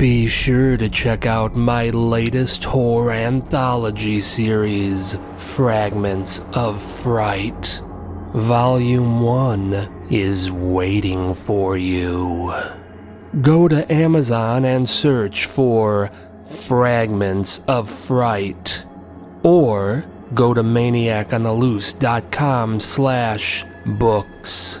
Be sure to check out my latest horror anthology series, Fragments of Fright. Volume 1 is waiting for you. Go to Amazon and search for Fragments of Fright. Or go to maniacontheloose.com slash books.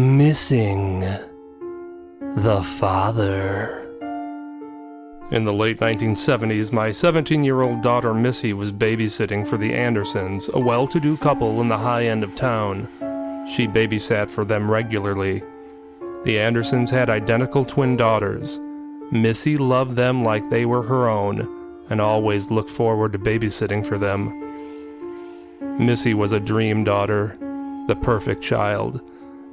Missing the father. In the late 1970s, my 17 year old daughter Missy was babysitting for the Andersons, a well to do couple in the high end of town. She babysat for them regularly. The Andersons had identical twin daughters. Missy loved them like they were her own and always looked forward to babysitting for them. Missy was a dream daughter, the perfect child.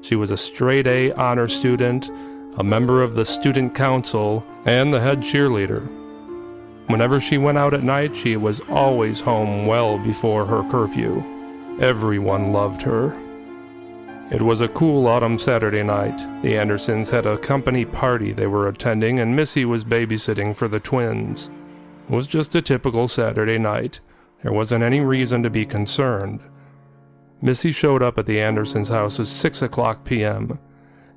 She was a straight A honor student, a member of the student council, and the head cheerleader. Whenever she went out at night, she was always home well before her curfew. Everyone loved her. It was a cool autumn Saturday night. The Andersons had a company party they were attending, and Missy was babysitting for the twins. It was just a typical Saturday night. There wasn't any reason to be concerned. Missy showed up at the Andersons' house at 6 o'clock p.m.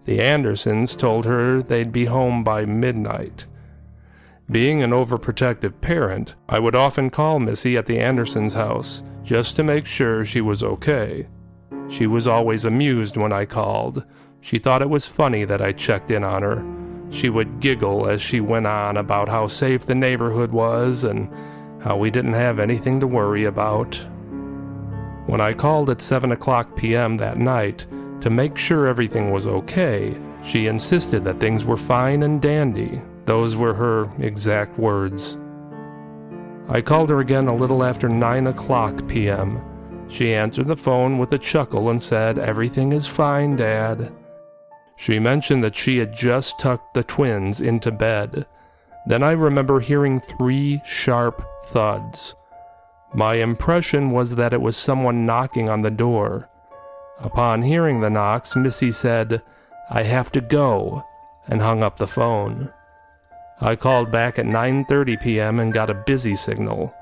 The Andersons told her they'd be home by midnight. Being an overprotective parent, I would often call Missy at the Andersons' house just to make sure she was okay. She was always amused when I called. She thought it was funny that I checked in on her. She would giggle as she went on about how safe the neighborhood was and how we didn't have anything to worry about. When I called at 7 o'clock p.m. that night to make sure everything was okay, she insisted that things were fine and dandy. Those were her exact words. I called her again a little after 9 o'clock p.m. She answered the phone with a chuckle and said, Everything is fine, Dad. She mentioned that she had just tucked the twins into bed. Then I remember hearing three sharp thuds. My impression was that it was someone knocking on the door. Upon hearing the knocks, Missy said, I have to go, and hung up the phone. I called back at 9:30 p.m. and got a busy signal.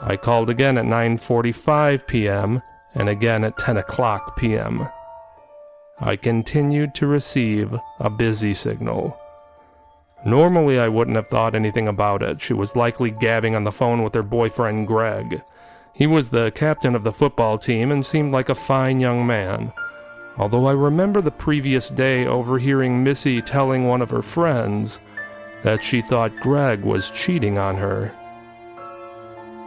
I called again at 9:45 p.m. and again at 10 o'clock p.m. I continued to receive a busy signal. Normally, I wouldn't have thought anything about it. She was likely gabbing on the phone with her boyfriend Greg. He was the captain of the football team and seemed like a fine young man. Although I remember the previous day overhearing Missy telling one of her friends that she thought Greg was cheating on her.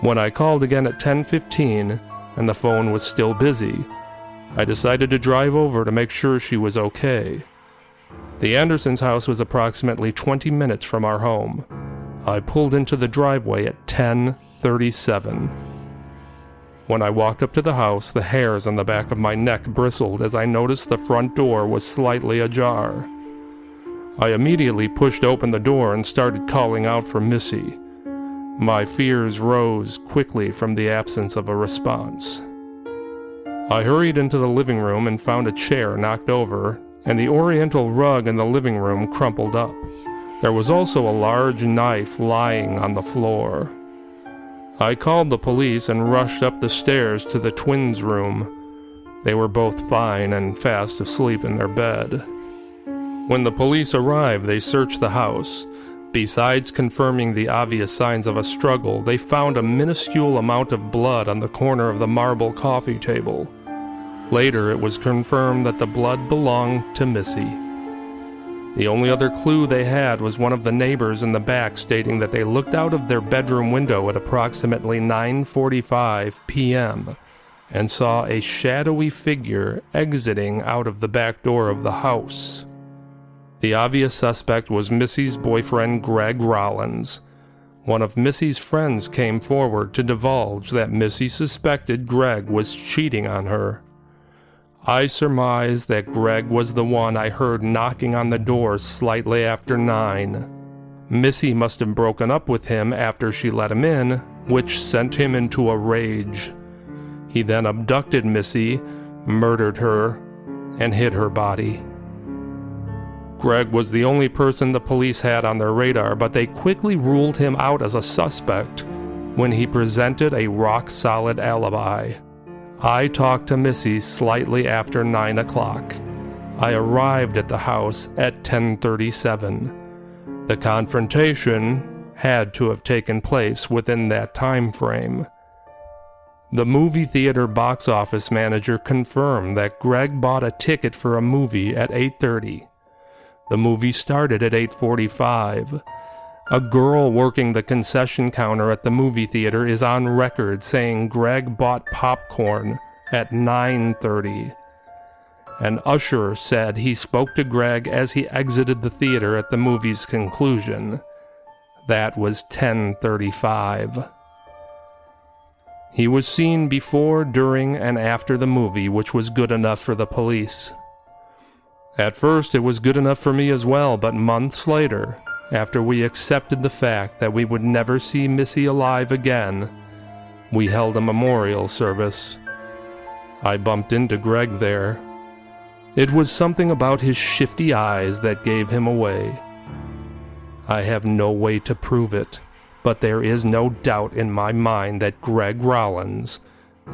When I called again at 10:15 and the phone was still busy, I decided to drive over to make sure she was okay. The Andersons' house was approximately 20 minutes from our home. I pulled into the driveway at 10:37. When I walked up to the house, the hairs on the back of my neck bristled as I noticed the front door was slightly ajar. I immediately pushed open the door and started calling out for Missy. My fears rose quickly from the absence of a response. I hurried into the living room and found a chair knocked over and the oriental rug in the living room crumpled up. There was also a large knife lying on the floor. I called the police and rushed up the stairs to the twins' room. They were both fine and fast asleep in their bed. When the police arrived, they searched the house. Besides confirming the obvious signs of a struggle, they found a minuscule amount of blood on the corner of the marble coffee table. Later, it was confirmed that the blood belonged to Missy. The only other clue they had was one of the neighbors in the back stating that they looked out of their bedroom window at approximately 9:45 p.m. and saw a shadowy figure exiting out of the back door of the house. The obvious suspect was Missy's boyfriend Greg Rollins. One of Missy's friends came forward to divulge that Missy suspected Greg was cheating on her. I surmise that Greg was the one I heard knocking on the door slightly after nine. Missy must have broken up with him after she let him in, which sent him into a rage. He then abducted Missy, murdered her, and hid her body. Greg was the only person the police had on their radar, but they quickly ruled him out as a suspect when he presented a rock solid alibi. I talked to Missy slightly after 9 o'clock. I arrived at the house at 1037. The confrontation had to have taken place within that time frame. The movie theater box office manager confirmed that Greg bought a ticket for a movie at 8:30. The movie started at 8:45. A girl working the concession counter at the movie theater is on record saying Greg bought popcorn at 9:30. An usher said he spoke to Greg as he exited the theater at the movie's conclusion. That was 10:35. He was seen before, during, and after the movie, which was good enough for the police. At first, it was good enough for me as well, but months later, after we accepted the fact that we would never see Missy alive again, we held a memorial service. I bumped into Greg there. It was something about his shifty eyes that gave him away. I have no way to prove it, but there is no doubt in my mind that Greg Rollins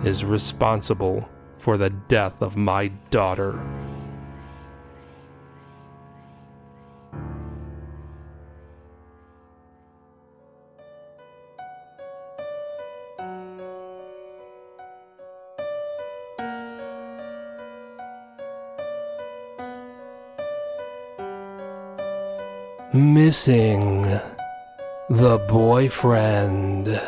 is responsible for the death of my daughter. Missing the boyfriend.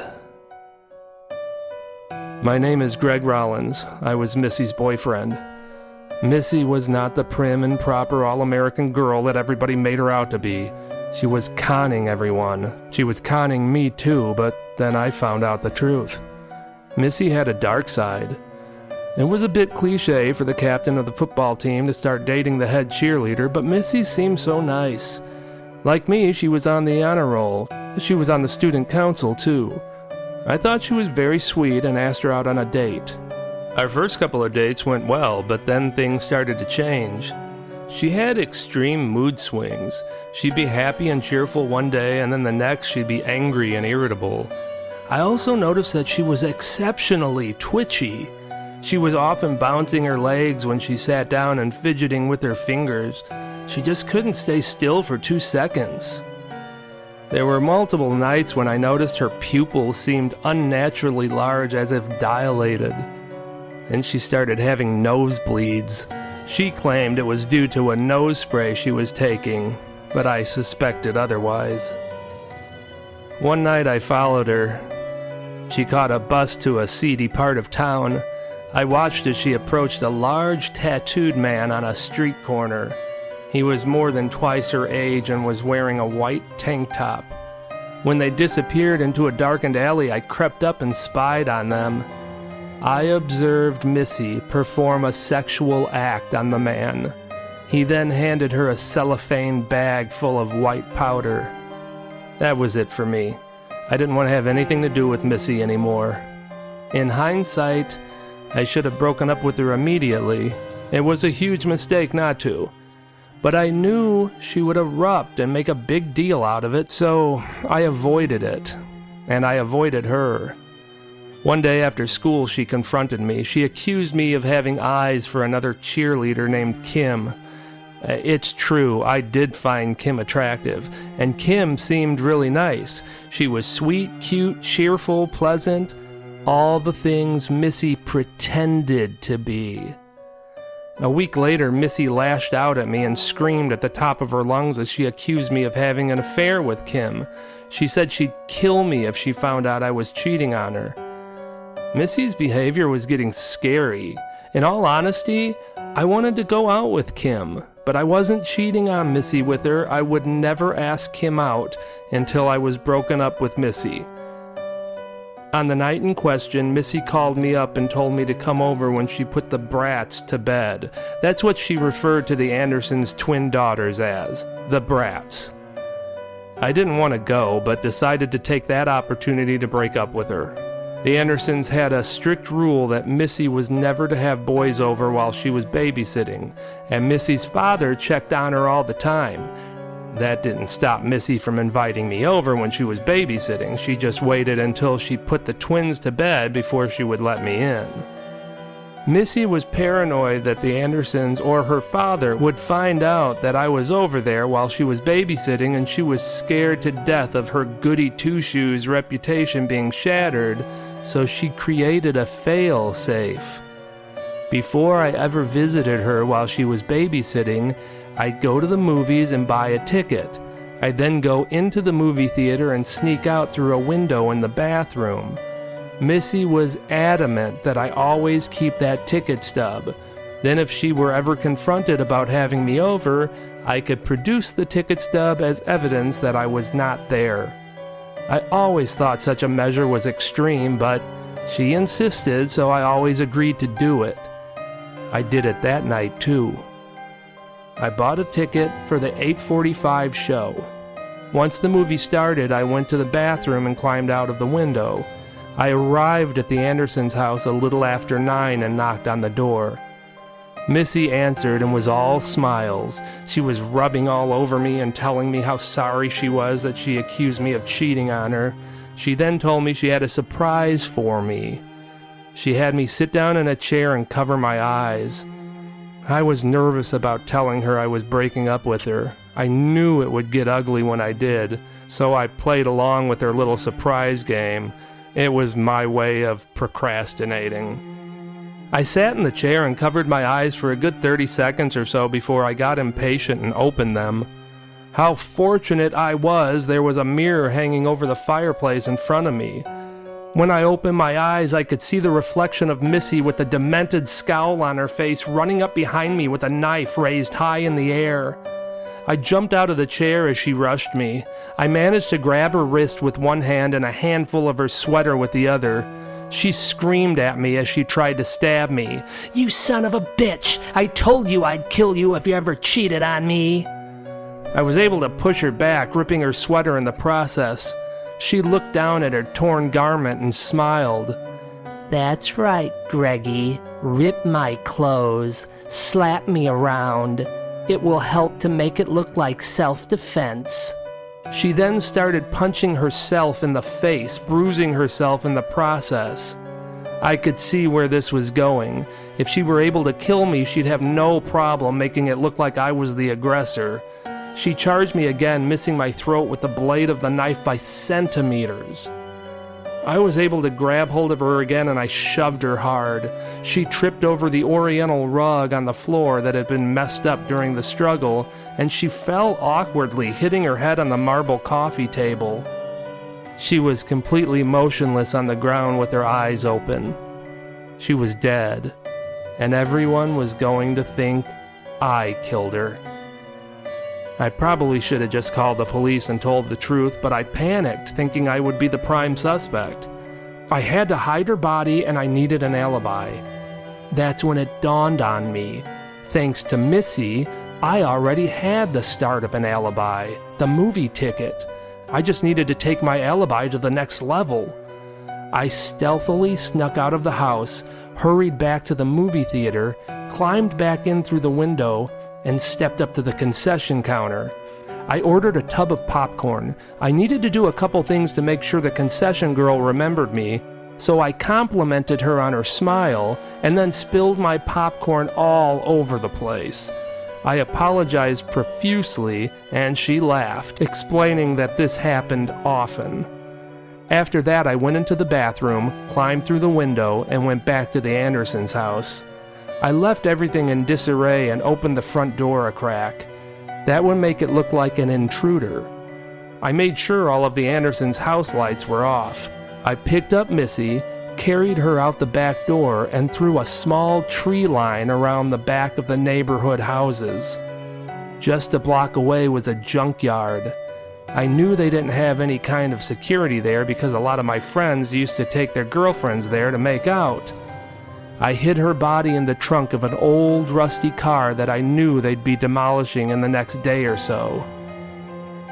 My name is Greg Rollins. I was Missy's boyfriend. Missy was not the prim and proper all American girl that everybody made her out to be. She was conning everyone. She was conning me too, but then I found out the truth. Missy had a dark side. It was a bit cliche for the captain of the football team to start dating the head cheerleader, but Missy seemed so nice. Like me, she was on the honor roll. She was on the student council, too. I thought she was very sweet and asked her out on a date. Our first couple of dates went well, but then things started to change. She had extreme mood swings. She'd be happy and cheerful one day, and then the next she'd be angry and irritable. I also noticed that she was exceptionally twitchy. She was often bouncing her legs when she sat down and fidgeting with her fingers. She just couldn't stay still for two seconds. There were multiple nights when I noticed her pupils seemed unnaturally large as if dilated. Then she started having nosebleeds. She claimed it was due to a nose spray she was taking, but I suspected otherwise. One night I followed her. She caught a bus to a seedy part of town. I watched as she approached a large tattooed man on a street corner. He was more than twice her age and was wearing a white tank top. When they disappeared into a darkened alley, I crept up and spied on them. I observed Missy perform a sexual act on the man. He then handed her a cellophane bag full of white powder. That was it for me. I didn't want to have anything to do with Missy anymore. In hindsight, I should have broken up with her immediately. It was a huge mistake not to but I knew she would erupt and make a big deal out of it, so I avoided it. And I avoided her. One day after school, she confronted me. She accused me of having eyes for another cheerleader named Kim. Uh, it's true, I did find Kim attractive, and Kim seemed really nice. She was sweet, cute, cheerful, pleasant, all the things Missy pretended to be. A week later, Missy lashed out at me and screamed at the top of her lungs as she accused me of having an affair with Kim. She said she'd kill me if she found out I was cheating on her. Missy's behavior was getting scary. In all honesty, I wanted to go out with Kim, but I wasn't cheating on Missy with her. I would never ask Kim out until I was broken up with Missy. On the night in question, Missy called me up and told me to come over when she put the brats to bed. That's what she referred to the Andersons' twin daughters as the brats. I didn't want to go, but decided to take that opportunity to break up with her. The Andersons had a strict rule that Missy was never to have boys over while she was babysitting, and Missy's father checked on her all the time. That didn't stop Missy from inviting me over when she was babysitting. She just waited until she put the twins to bed before she would let me in. Missy was paranoid that the Andersons or her father would find out that I was over there while she was babysitting, and she was scared to death of her goody two shoes reputation being shattered, so she created a fail safe. Before I ever visited her while she was babysitting, I'd go to the movies and buy a ticket. I'd then go into the movie theater and sneak out through a window in the bathroom. Missy was adamant that I always keep that ticket stub. Then, if she were ever confronted about having me over, I could produce the ticket stub as evidence that I was not there. I always thought such a measure was extreme, but she insisted, so I always agreed to do it. I did it that night, too. I bought a ticket for the 8:45 show. Once the movie started, I went to the bathroom and climbed out of the window. I arrived at the Andersons' house a little after 9 and knocked on the door. Missy answered and was all smiles. She was rubbing all over me and telling me how sorry she was that she accused me of cheating on her. She then told me she had a surprise for me. She had me sit down in a chair and cover my eyes. I was nervous about telling her I was breaking up with her. I knew it would get ugly when I did, so I played along with her little surprise game. It was my way of procrastinating. I sat in the chair and covered my eyes for a good 30 seconds or so before I got impatient and opened them. How fortunate I was there was a mirror hanging over the fireplace in front of me. When I opened my eyes, I could see the reflection of Missy with a demented scowl on her face running up behind me with a knife raised high in the air. I jumped out of the chair as she rushed me. I managed to grab her wrist with one hand and a handful of her sweater with the other. She screamed at me as she tried to stab me. You son of a bitch! I told you I'd kill you if you ever cheated on me! I was able to push her back, ripping her sweater in the process. She looked down at her torn garment and smiled. That's right, Greggy. Rip my clothes, slap me around. It will help to make it look like self defense. She then started punching herself in the face, bruising herself in the process. I could see where this was going. If she were able to kill me, she'd have no problem making it look like I was the aggressor. She charged me again, missing my throat with the blade of the knife by centimeters. I was able to grab hold of her again and I shoved her hard. She tripped over the oriental rug on the floor that had been messed up during the struggle, and she fell awkwardly, hitting her head on the marble coffee table. She was completely motionless on the ground with her eyes open. She was dead, and everyone was going to think I killed her. I probably should have just called the police and told the truth, but I panicked, thinking I would be the prime suspect. I had to hide her body and I needed an alibi. That's when it dawned on me. Thanks to Missy, I already had the start of an alibi the movie ticket. I just needed to take my alibi to the next level. I stealthily snuck out of the house, hurried back to the movie theater, climbed back in through the window, and stepped up to the concession counter. I ordered a tub of popcorn. I needed to do a couple things to make sure the concession girl remembered me, so I complimented her on her smile and then spilled my popcorn all over the place. I apologized profusely and she laughed, explaining that this happened often. After that, I went into the bathroom, climbed through the window, and went back to the Andersons' house. I left everything in disarray and opened the front door a crack. That would make it look like an intruder. I made sure all of the Andersons' house lights were off. I picked up Missy, carried her out the back door, and through a small tree line around the back of the neighborhood houses. Just a block away was a junkyard. I knew they didn't have any kind of security there because a lot of my friends used to take their girlfriends there to make out. I hid her body in the trunk of an old rusty car that I knew they'd be demolishing in the next day or so.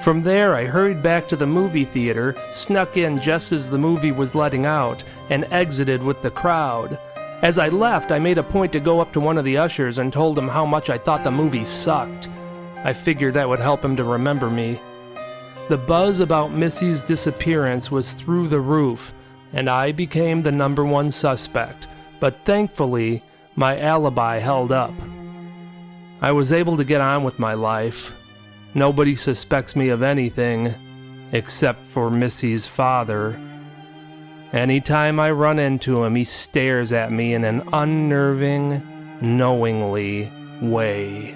From there, I hurried back to the movie theater, snuck in just as the movie was letting out, and exited with the crowd. As I left, I made a point to go up to one of the ushers and told him how much I thought the movie sucked. I figured that would help him to remember me. The buzz about Missy's disappearance was through the roof, and I became the number one suspect, but thankfully, my alibi held up. I was able to get on with my life. Nobody suspects me of anything, except for Missy's father. Anytime I run into him, he stares at me in an unnerving, knowingly way.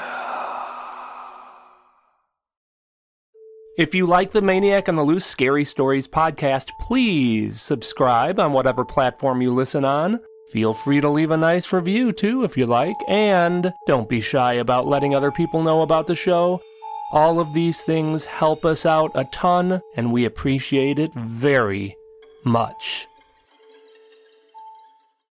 If you like the Maniac on the Loose Scary Stories podcast, please subscribe on whatever platform you listen on. Feel free to leave a nice review too if you like, and don't be shy about letting other people know about the show. All of these things help us out a ton, and we appreciate it very much.